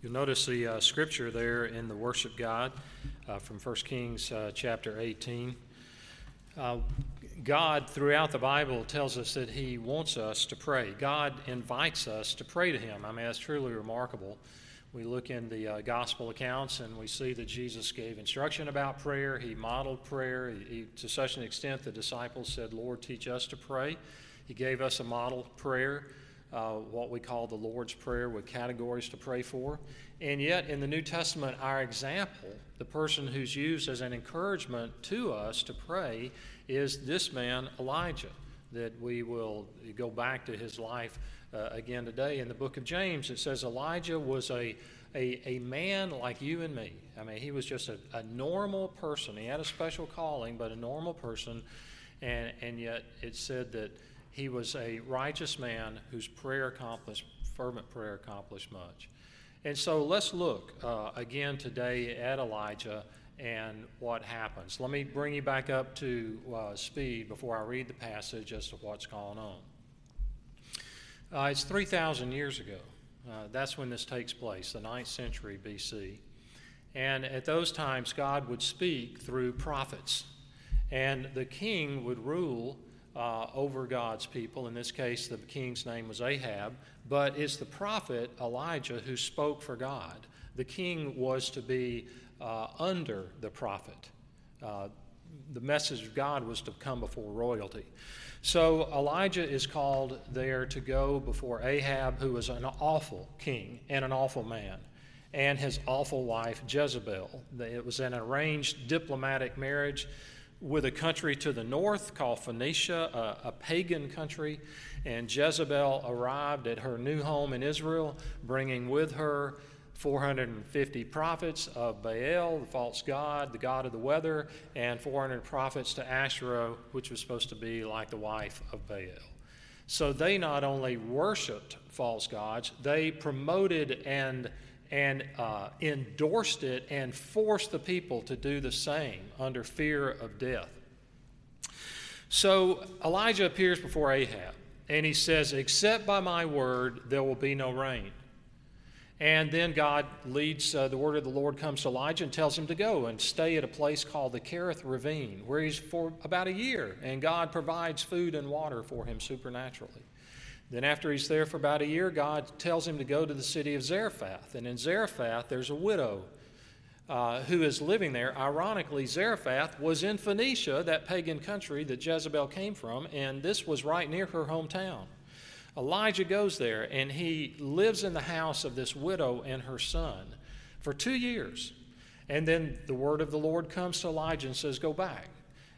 You'll notice the uh, scripture there in the worship guide uh, from 1 Kings uh, chapter 18. Uh, God, throughout the Bible, tells us that He wants us to pray. God invites us to pray to Him. I mean, that's truly remarkable. We look in the uh, gospel accounts and we see that Jesus gave instruction about prayer. He modeled prayer. He, he, to such an extent, the disciples said, Lord, teach us to pray. He gave us a model prayer uh, what we call the Lord's Prayer with categories to pray for. And yet, in the New Testament, our example, the person who's used as an encouragement to us to pray, is this man, Elijah, that we will go back to his life uh, again today. In the book of James, it says Elijah was a, a, a man like you and me. I mean, he was just a, a normal person. He had a special calling, but a normal person. And, and yet, it said that he was a righteous man whose prayer accomplished, fervent prayer accomplished much. And so let's look uh, again today at Elijah and what happens. Let me bring you back up to uh, speed before I read the passage as to what's going on. Uh, it's 3,000 years ago. Uh, that's when this takes place, the 9th century BC. And at those times, God would speak through prophets. And the king would rule uh, over God's people. In this case, the king's name was Ahab, but it's the prophet Elijah who spoke for God. The king was to be uh, under the prophet. Uh, the message of God was to come before royalty. So Elijah is called there to go before Ahab, who was an awful king and an awful man, and his awful wife Jezebel. It was an arranged diplomatic marriage with a country to the north called Phoenicia, a, a, pagan country. And Jezebel arrived at her new home in Israel, bringing with her 450 prophets of Baal, the false god, the god of the weather, and 400 prophets to Asherah, which was supposed to be like the wife of Baal. So they not only worshiped false gods, they promoted and and uh, endorsed it and forced the people to do the same under fear of death. So Elijah appears before Ahab and he says, Except by my word, there will be no rain. And then God leads, uh, the word of the Lord comes to Elijah and tells him to go and stay at a place called the Kerith Ravine, where he's for about a year, and God provides food and water for him supernaturally. Then, after he's there for about a year, God tells him to go to the city of Zarephath. And in Zarephath, there's a widow uh, who is living there. Ironically, Zarephath was in Phoenicia, that pagan country that Jezebel came from, and this was right near her hometown. Elijah goes there and he lives in the house of this widow and her son for two years. And then the word of the Lord comes to Elijah and says, Go back.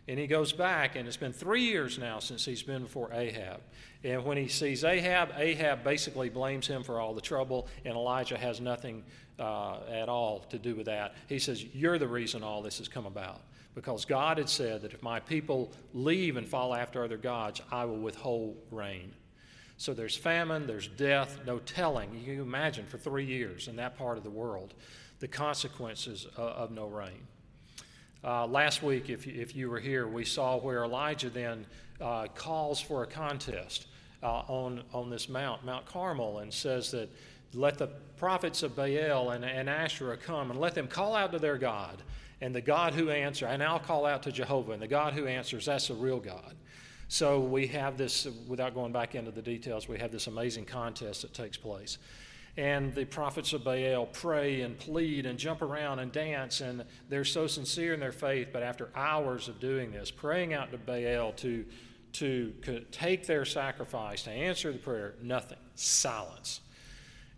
And he goes back, and it's been three years now since he's been before Ahab. And when he sees Ahab, Ahab basically blames him for all the trouble, and Elijah has nothing uh, at all to do with that. He says, You're the reason all this has come about. Because God had said that if my people leave and fall after other gods, I will withhold rain. So there's famine, there's death, no telling. You can imagine for three years in that part of the world the consequences of, of no rain. Uh, last week, if you, if you were here, we saw where Elijah then uh, calls for a contest uh, on, on this mount, Mount Carmel, and says that let the prophets of Baal and, and Asherah come and let them call out to their God. And the God who answers, and I'll call out to Jehovah, and the God who answers, that's the real God. So we have this, without going back into the details, we have this amazing contest that takes place and the prophets of Baal pray and plead and jump around and dance, and they're so sincere in their faith. But after hours of doing this, praying out to Baal to, to take their sacrifice, to answer the prayer, nothing, silence.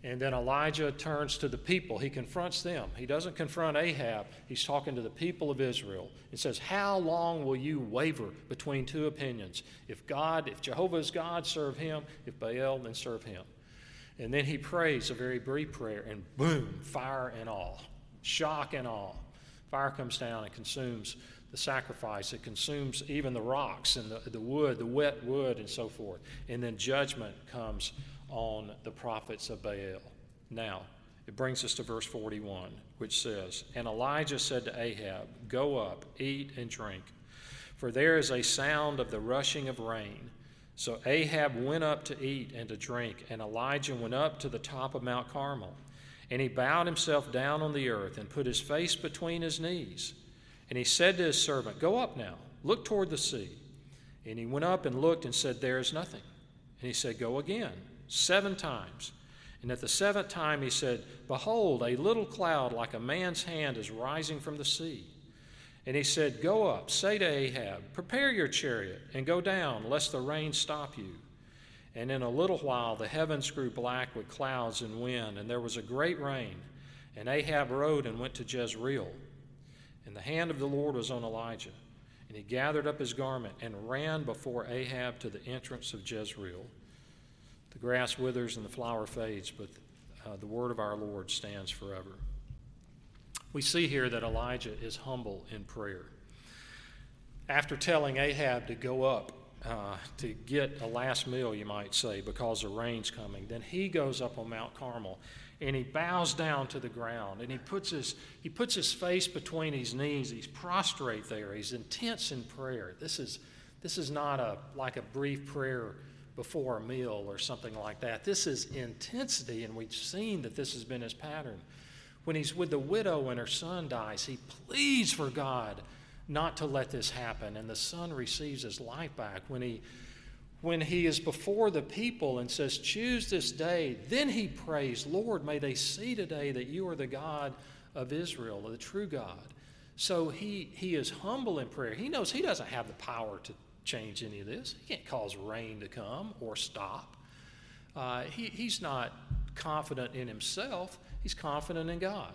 And then Elijah turns to the people. He confronts them. He doesn't confront Ahab. He's talking to the people of Israel. and says, How long will you waver between two opinions? If God, if Jehovah is God, serve him. If Baal, then serve him. And then he prays a very brief prayer, and boom, fire and all, shock and all. Fire comes down and consumes the sacrifice. It consumes even the rocks and the, the wood, the wet wood, and so forth. And then judgment comes on the prophets of Baal. Now, it brings us to verse 41, which says, And Elijah said to Ahab, Go up, eat and drink, for there is a sound of the rushing of rain. So Ahab went up to eat and to drink, and Elijah went up to the top of Mount Carmel. And he bowed himself down on the earth and put his face between his knees. And he said to his servant, Go up now, look toward the sea. And he went up and looked and said, There is nothing. And he said, Go again, seven times. And at the seventh time he said, Behold, a little cloud like a man's hand is rising from the sea. And he said, Go up, say to Ahab, Prepare your chariot, and go down, lest the rain stop you. And in a little while the heavens grew black with clouds and wind, and there was a great rain. And Ahab rode and went to Jezreel. And the hand of the Lord was on Elijah. And he gathered up his garment and ran before Ahab to the entrance of Jezreel. The grass withers and the flower fades, but uh, the word of our Lord stands forever. We see here that Elijah is humble in prayer. After telling Ahab to go up uh, to get a last meal, you might say, because the rain's coming. Then he goes up on Mount Carmel and he bows down to the ground and he puts his, he puts his face between his knees. He's prostrate there. He's intense in prayer. This is, this is not a, like a brief prayer before a meal or something like that. This is intensity, and we've seen that this has been his pattern. When he's with the widow and her son dies, he pleads for God not to let this happen. And the son receives his life back. When he, when he is before the people and says, Choose this day, then he prays, Lord, may they see today that you are the God of Israel, the true God. So he, he is humble in prayer. He knows he doesn't have the power to change any of this. He can't cause rain to come or stop. Uh, he, he's not confident in himself, he's confident in God.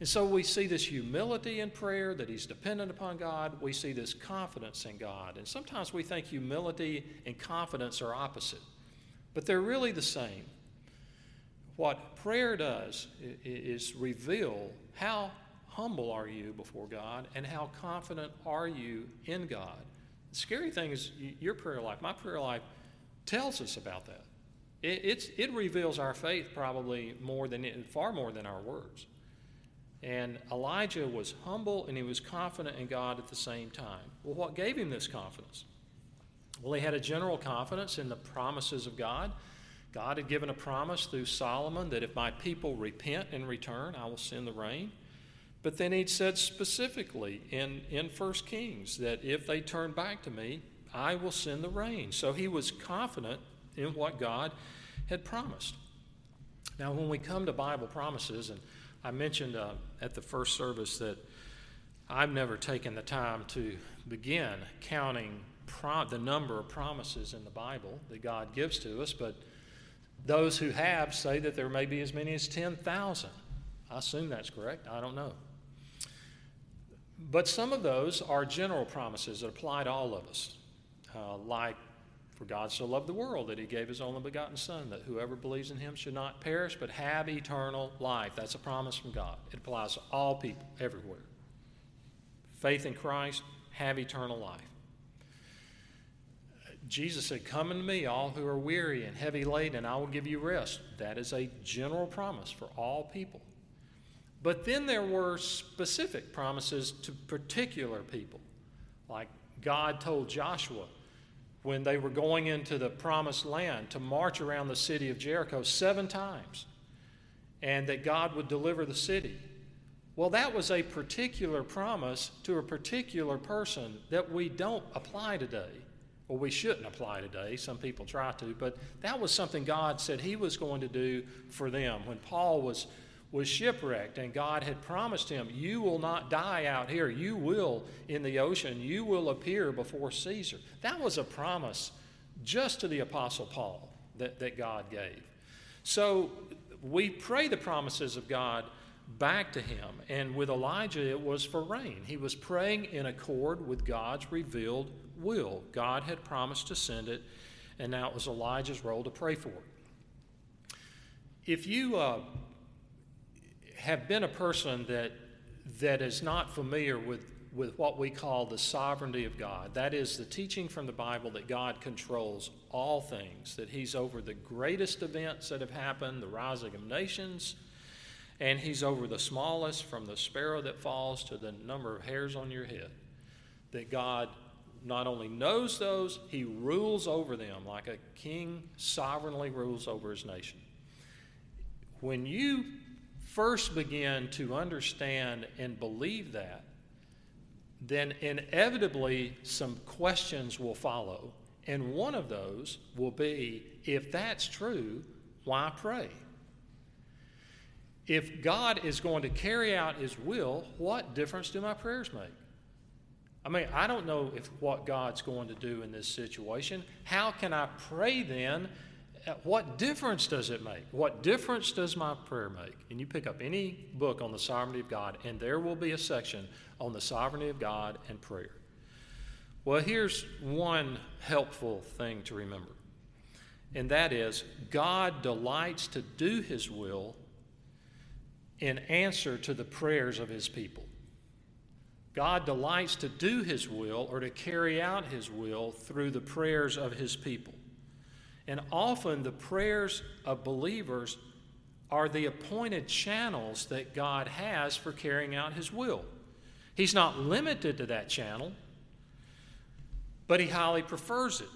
And so we see this humility in prayer that he's dependent upon God. We see this confidence in God. And sometimes we think humility and confidence are opposite, but they're really the same. What prayer does is reveal how humble are you before God and how confident are you in God. The scary thing is your prayer life, my prayer life tells us about that. It, it reveals our faith probably more than, far more than our words. And Elijah was humble and he was confident in God at the same time. Well, what gave him this confidence? Well, he had a general confidence in the promises of God. God had given a promise through Solomon that if my people repent and return, I will send the rain. But then he'd said specifically in, in 1 Kings that if they turn back to me, I will send the rain. So he was confident in what God had promised. Now, when we come to Bible promises, and I mentioned uh, at the first service that I've never taken the time to begin counting the number of promises in the Bible that God gives to us, but those who have say that there may be as many as 10,000. I assume that's correct. I don't know. But some of those are general promises that apply to all of us, uh, like for God so loved the world that he gave his only begotten Son, that whoever believes in him should not perish but have eternal life. That's a promise from God. It applies to all people, everywhere. Faith in Christ, have eternal life. Jesus said, Come unto me, all who are weary and heavy laden, and I will give you rest. That is a general promise for all people. But then there were specific promises to particular people. Like God told Joshua, when they were going into the promised land to march around the city of Jericho seven times and that God would deliver the city. Well, that was a particular promise to a particular person that we don't apply today. Well, we shouldn't apply today. Some people try to, but that was something God said He was going to do for them. When Paul was was shipwrecked, and God had promised him, You will not die out here. You will in the ocean. You will appear before Caesar. That was a promise just to the Apostle Paul that, that God gave. So we pray the promises of God back to him. And with Elijah, it was for rain. He was praying in accord with God's revealed will. God had promised to send it, and now it was Elijah's role to pray for it. If you. Uh, have been a person that, that is not familiar with, with what we call the sovereignty of God. That is the teaching from the Bible that God controls all things, that He's over the greatest events that have happened, the rising of nations, and He's over the smallest, from the sparrow that falls to the number of hairs on your head. That God not only knows those, He rules over them like a king sovereignly rules over his nation. When you first begin to understand and believe that, then inevitably some questions will follow. And one of those will be if that's true, why pray? If God is going to carry out His will, what difference do my prayers make? I mean, I don't know if what God's going to do in this situation. How can I pray then? Uh, what difference does it make? What difference does my prayer make? And you pick up any book on the sovereignty of God, and there will be a section on the sovereignty of God and prayer. Well, here's one helpful thing to remember, and that is God delights to do His will in answer to the prayers of His people. God delights to do His will or to carry out His will through the prayers of His people. And often the prayers of believers are the appointed channels that God has for carrying out His will. He's not limited to that channel, but He highly prefers it.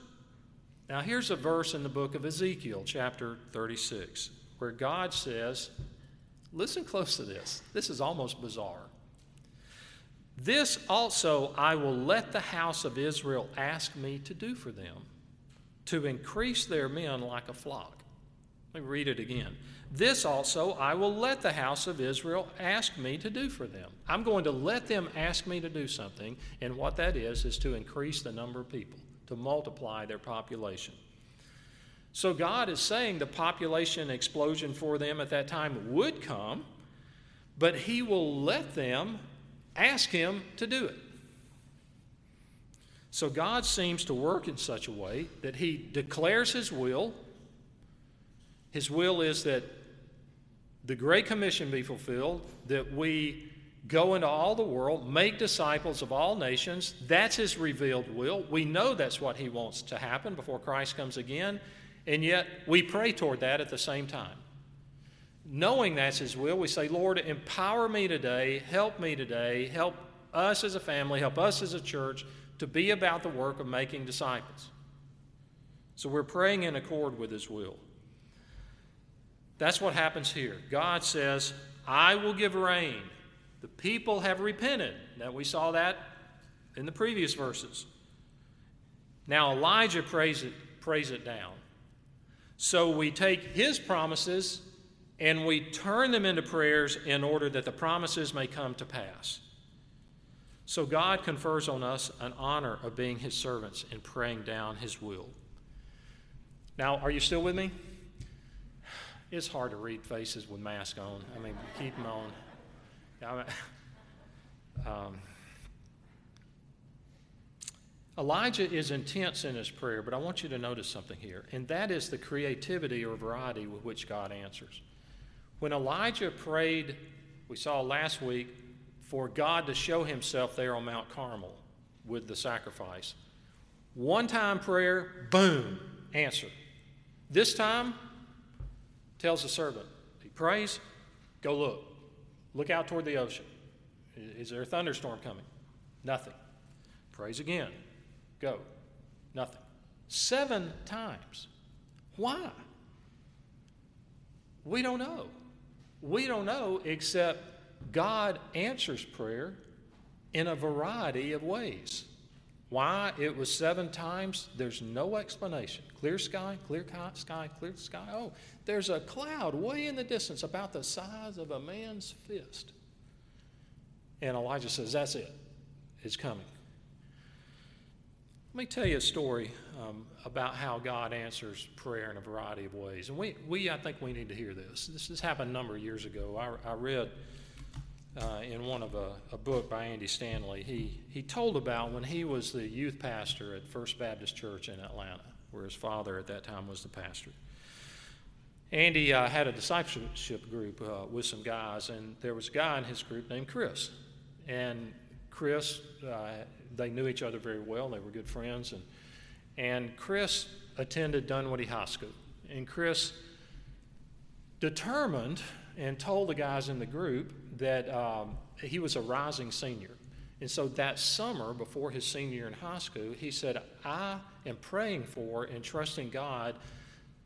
Now, here's a verse in the book of Ezekiel, chapter 36, where God says, Listen close to this. This is almost bizarre. This also I will let the house of Israel ask me to do for them, to increase their men like a flock. Let me read it again. This also I will let the house of Israel ask me to do for them. I'm going to let them ask me to do something, and what that is, is to increase the number of people, to multiply their population. So God is saying the population explosion for them at that time would come, but He will let them Ask Him to do it. So God seems to work in such a way that He declares His will. His will is that the Great Commission be fulfilled, that we go into all the world, make disciples of all nations. That's His revealed will. We know that's what He wants to happen before Christ comes again, and yet we pray toward that at the same time knowing that's His will, we say, Lord, empower me today, help me today, help us as a family, help us as a church to be about the work of making disciples. So we're praying in accord with His will. That's what happens here. God says, I will give rain. The people have repented. Now, we saw that in the previous verses. Now, Elijah prays it, prays it down. So we take his promises and we turn them into prayers in order that the promises may come to pass. So God confers on us an honor of being his servants and praying down his will. Now, are you still with me? It's hard to read faces with masks on. I mean, keep them on. Um, Elijah is intense in his prayer, but I want you to notice something here, and that is the creativity or variety with which God answers. When Elijah prayed, we saw last week, for God to show himself there on Mount Carmel with the sacrifice, one time prayer, boom, answer. This time, tells the servant, he prays, go look. Look out toward the ocean. Is there a thunderstorm coming? Nothing. Prays again. Go. Nothing. Seven times. Why? We don't know. We don't know except God answers prayer in a variety of ways. Why it was seven times, there's no explanation. Clear sky, clear sky, clear sky. Oh, there's a cloud way in the distance about the size of a man's fist. And Elijah says, That's it. It's coming. Let me tell you a story um, about how God answers prayer in a variety of ways. And we, we I think we need to hear this. This happened a number of years ago. I, I read uh, in one of a, a, book by Andy Stanley, he, he told about when he was the youth pastor at First Baptist Church in Atlanta, where his father at that time was the pastor. Andy uh, had a discipleship group uh, with some guys, and there was a guy in his group named Chris. And Chris uh, they knew each other very well. They were good friends. And, and Chris attended Dunwoody High School. And Chris determined and told the guys in the group that um, he was a rising senior. And so that summer, before his senior year in high school, he said, I am praying for and trusting God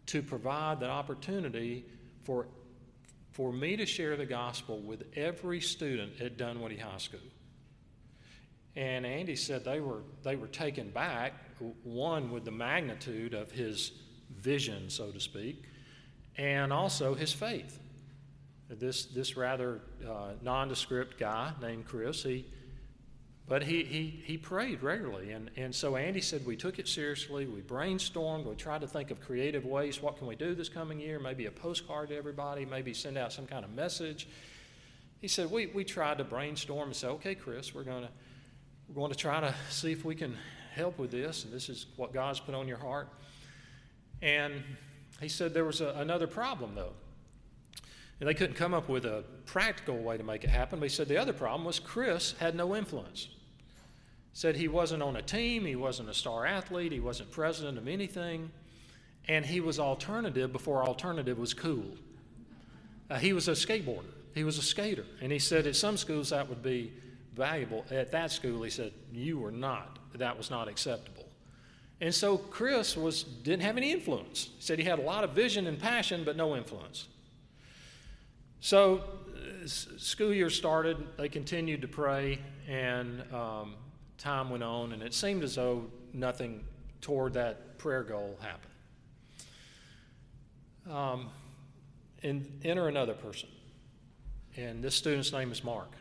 to provide that opportunity for, for me to share the gospel with every student at Dunwoody High School. And Andy said they were, they were taken back, one, with the magnitude of his vision, so to speak, and also his faith. This, this rather uh, nondescript guy named Chris, he, but he, he, he prayed regularly. And, and so Andy said we took it seriously. We brainstormed. We tried to think of creative ways. What can we do this coming year? Maybe a postcard to everybody, maybe send out some kind of message. He said we, we tried to brainstorm and say, okay, Chris, we're going to we're going to try to see if we can help with this, and this is what God's put on your heart. And he said there was a, another problem, though. And they couldn't come up with a practical way to make it happen, but he said the other problem was Chris had no influence. Said he wasn't on a team, he wasn't a star athlete, he wasn't president of anything, and he was alternative before alternative was cool. Uh, he was a skateboarder, he was a skater, and he said at some schools that would be valuable. At that school, he said, You were not. That was not acceptable. And so Chris was, didn't have any influence. He said he had a lot of vision and passion, but no influence. So, uh, school year started, they continued to pray, and um, time went on, and it seemed as though nothing toward that prayer goal happened. Um, and enter another person, and this student's name is Mark.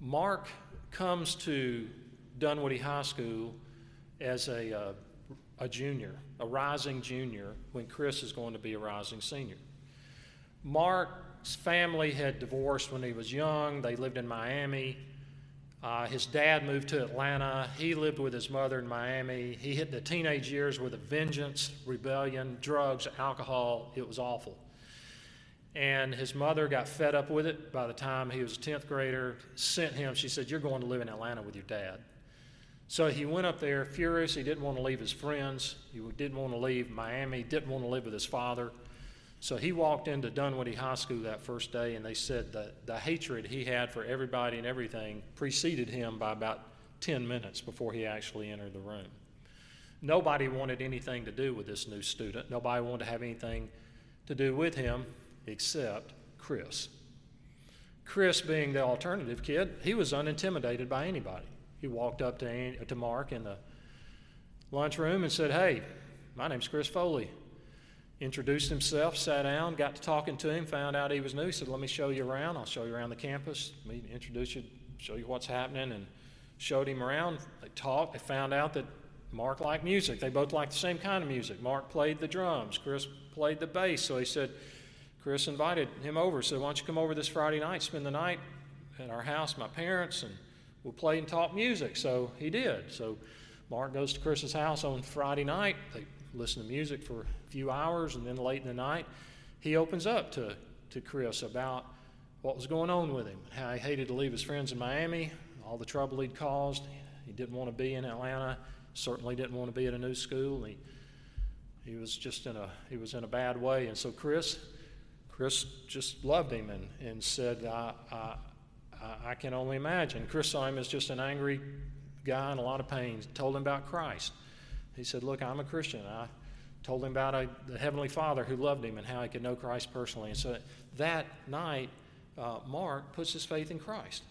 Mark comes to Dunwoody High School as a, uh, a junior, a rising junior, when Chris is going to be a rising senior. Mark's family had divorced when he was young. They lived in Miami. Uh, his dad moved to Atlanta. He lived with his mother in Miami. He hit the teenage years with a vengeance, rebellion, drugs, alcohol. It was awful. And his mother got fed up with it by the time he was a 10th grader, sent him. She said, You're going to live in Atlanta with your dad. So he went up there furious. He didn't want to leave his friends. He didn't want to leave Miami. Didn't want to live with his father. So he walked into Dunwoody High School that first day, and they said that the hatred he had for everybody and everything preceded him by about 10 minutes before he actually entered the room. Nobody wanted anything to do with this new student. Nobody wanted to have anything to do with him except Chris. Chris, being the alternative kid, he was unintimidated by anybody. He walked up to, to Mark in the lunchroom and said, Hey, my name's Chris Foley. Introduced himself, sat down, got to talking to him, found out he was new. Said, Let me show you around. I'll show you around the campus. Me introduce you, show you what's happening, and showed him around. They talked. They found out that Mark liked music. They both liked the same kind of music. Mark played the drums, Chris played the bass. So he said, Chris invited him over, said, Why don't you come over this Friday night, spend the night at our house, my parents, and we'll play and talk music. So he did. So Mark goes to Chris's house on Friday night. They listen to music for a few hours, and then late in the night, he opens up to, to Chris about what was going on with him, how he hated to leave his friends in Miami, all the trouble he'd caused. He didn't want to be in Atlanta, certainly didn't want to be at a new school. He, he was just in a he was in a bad way. And so Chris Chris just loved him and, and said, I, I, I can only imagine. Chris saw him as just an angry guy in a lot of pain. Told him about Christ. He said, Look, I'm a Christian. I told him about a, the Heavenly Father who loved him and how he could know Christ personally. And so that night, uh, Mark puts his faith in Christ.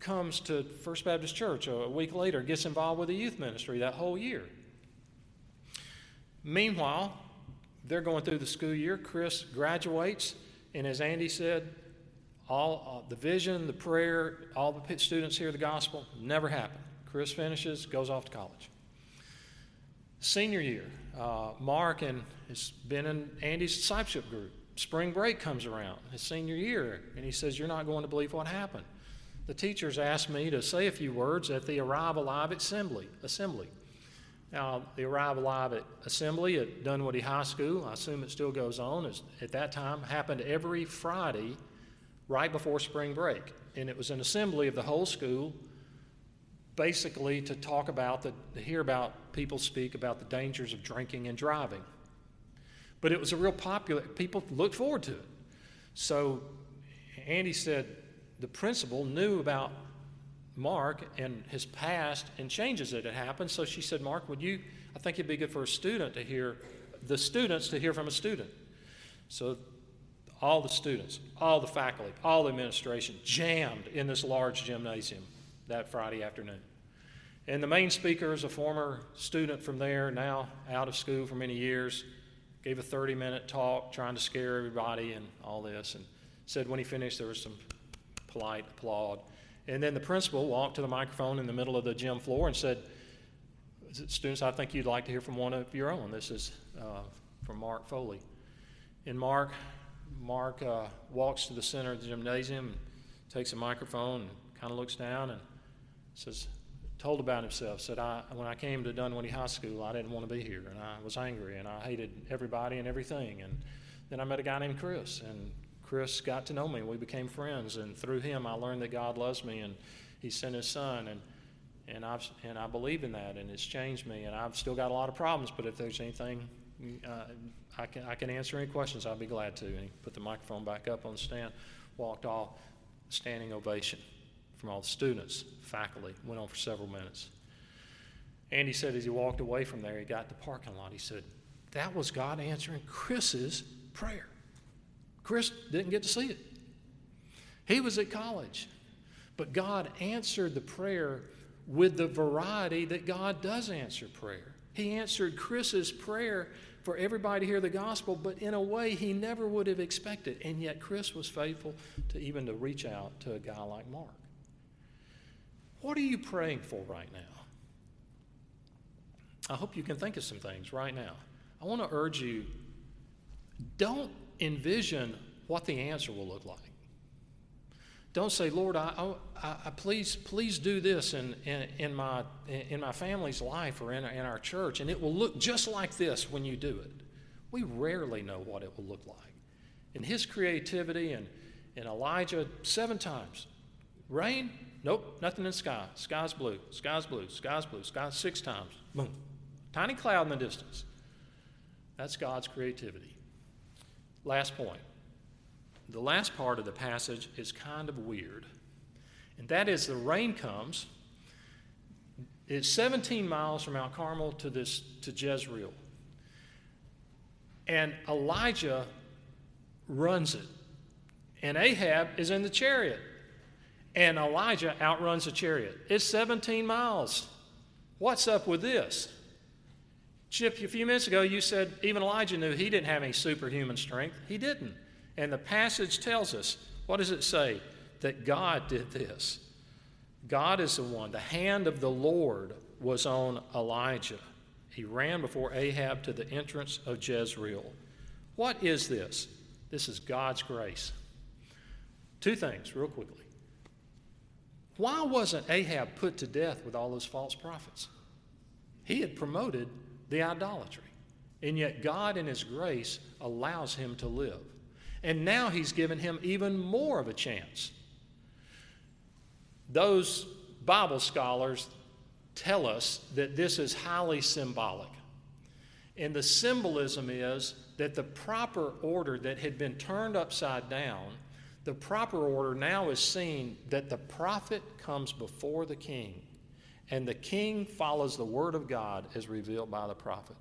Comes to First Baptist Church a week later, gets involved with the youth ministry that whole year. Meanwhile, they're going through the school year. Chris graduates, and as Andy said, all uh, the vision, the prayer, all the students hear the gospel never happened. Chris finishes, goes off to college. Senior year, uh, Mark and has been in Andy's discipleship group. Spring break comes around, his senior year, and he says, "You're not going to believe what happened." The teachers asked me to say a few words at the Arrive Alive assembly. Assembly. Now, the Arrive Alive at Assembly at Dunwoody High School, I assume it still goes on, at that time happened every Friday right before spring break. And it was an assembly of the whole school, basically to talk about, the, to hear about people speak about the dangers of drinking and driving. But it was a real popular, people looked forward to it. So Andy said the principal knew about Mark and his past and changes that had happened. So she said, Mark, would you, I think it'd be good for a student to hear, the students to hear from a student. So all the students, all the faculty, all the administration jammed in this large gymnasium that Friday afternoon. And the main speaker is a former student from there, now out of school for many years, gave a 30 minute talk trying to scare everybody and all this, and said when he finished there was some polite applaud. And then the principal walked to the microphone in the middle of the gym floor and said, Students, I think you'd like to hear from one of your own. This is uh, from Mark Foley. And Mark, Mark uh, walks to the center of the gymnasium, takes a microphone, and kind of looks down and says, told about himself, said, I, when I came to Dunwoody High School, I didn't want to be here, and I was angry, and I hated everybody and everything. And then I met a guy named Chris, and Chris got to know me. We became friends, and through him, I learned that God loves me, and He sent His Son, and and I've and I believe in that, and it's changed me. And I've still got a lot of problems, but if there's anything uh, I can I can answer any questions, I'll be glad to. And he put the microphone back up on the stand, walked off, standing ovation from all the students, faculty. Went on for several minutes. Andy said as he walked away from there, he got to the parking lot. He said, "That was God answering Chris's prayer." Chris didn't get to see it. He was at college. But God answered the prayer with the variety that God does answer prayer. He answered Chris's prayer for everybody to hear the gospel, but in a way he never would have expected. And yet Chris was faithful to even to reach out to a guy like Mark. What are you praying for right now? I hope you can think of some things right now. I want to urge you don't envision what the answer will look like. Don't say, Lord, I, I, I please, please do this in, in, in, my, in my family's life or in, in our church, and it will look just like this when you do it. We rarely know what it will look like. In his creativity and in Elijah, seven times. Rain? Nope, nothing in the sky. Sky's blue, sky's blue, sky's blue, sky six times. Boom. Tiny cloud in the distance. That's God's creativity. Last point. The last part of the passage is kind of weird. And that is the rain comes. It's 17 miles from Mount Carmel to this to Jezreel. And Elijah runs it. And Ahab is in the chariot. And Elijah outruns the chariot. It's 17 miles. What's up with this? Chip, a few minutes ago you said even Elijah knew he didn't have any superhuman strength. He didn't. And the passage tells us what does it say? That God did this. God is the one. The hand of the Lord was on Elijah. He ran before Ahab to the entrance of Jezreel. What is this? This is God's grace. Two things, real quickly. Why wasn't Ahab put to death with all those false prophets? He had promoted the idolatry. And yet, God, in His grace, allows him to live. And now He's given him even more of a chance. Those Bible scholars tell us that this is highly symbolic. And the symbolism is that the proper order that had been turned upside down, the proper order now is seen that the prophet comes before the king, and the king follows the word of God as revealed by the prophet.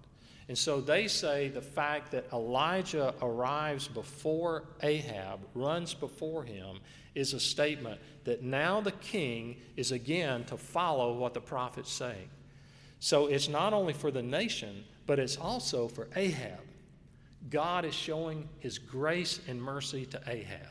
And so they say the fact that Elijah arrives before Ahab, runs before him, is a statement that now the king is again to follow what the prophet's saying. So it's not only for the nation, but it's also for Ahab. God is showing his grace and mercy to Ahab.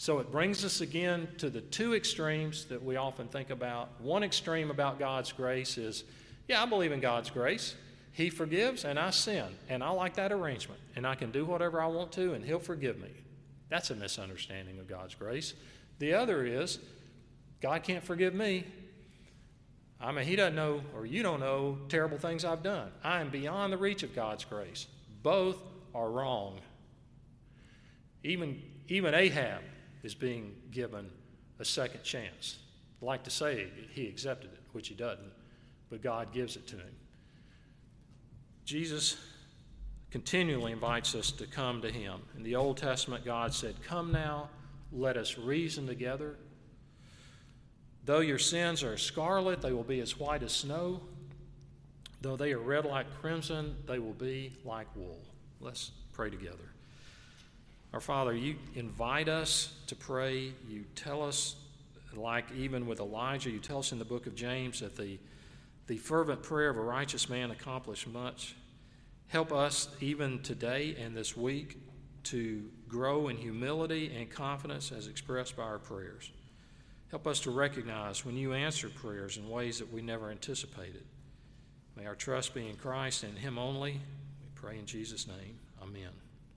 So it brings us again to the two extremes that we often think about. One extreme about God's grace is, yeah, I believe in God's grace. He forgives and I sin. And I like that arrangement. And I can do whatever I want to and He'll forgive me. That's a misunderstanding of God's grace. The other is God can't forgive me. I mean, He doesn't know, or you don't know, terrible things I've done. I am beyond the reach of God's grace. Both are wrong. Even, even Ahab is being given a second chance. I'd like to say he accepted it, which he doesn't, but God gives it to him. Jesus continually invites us to come to Him. In the Old Testament, God said, Come now, let us reason together. Though your sins are scarlet, they will be as white as snow. Though they are red like crimson, they will be like wool. Let's pray together. Our Father, you invite us to pray. You tell us, like even with Elijah, you tell us in the book of James that the, the fervent prayer of a righteous man accomplished much. Help us even today and this week to grow in humility and confidence as expressed by our prayers. Help us to recognize when you answer prayers in ways that we never anticipated. May our trust be in Christ and Him only. We pray in Jesus' name. Amen.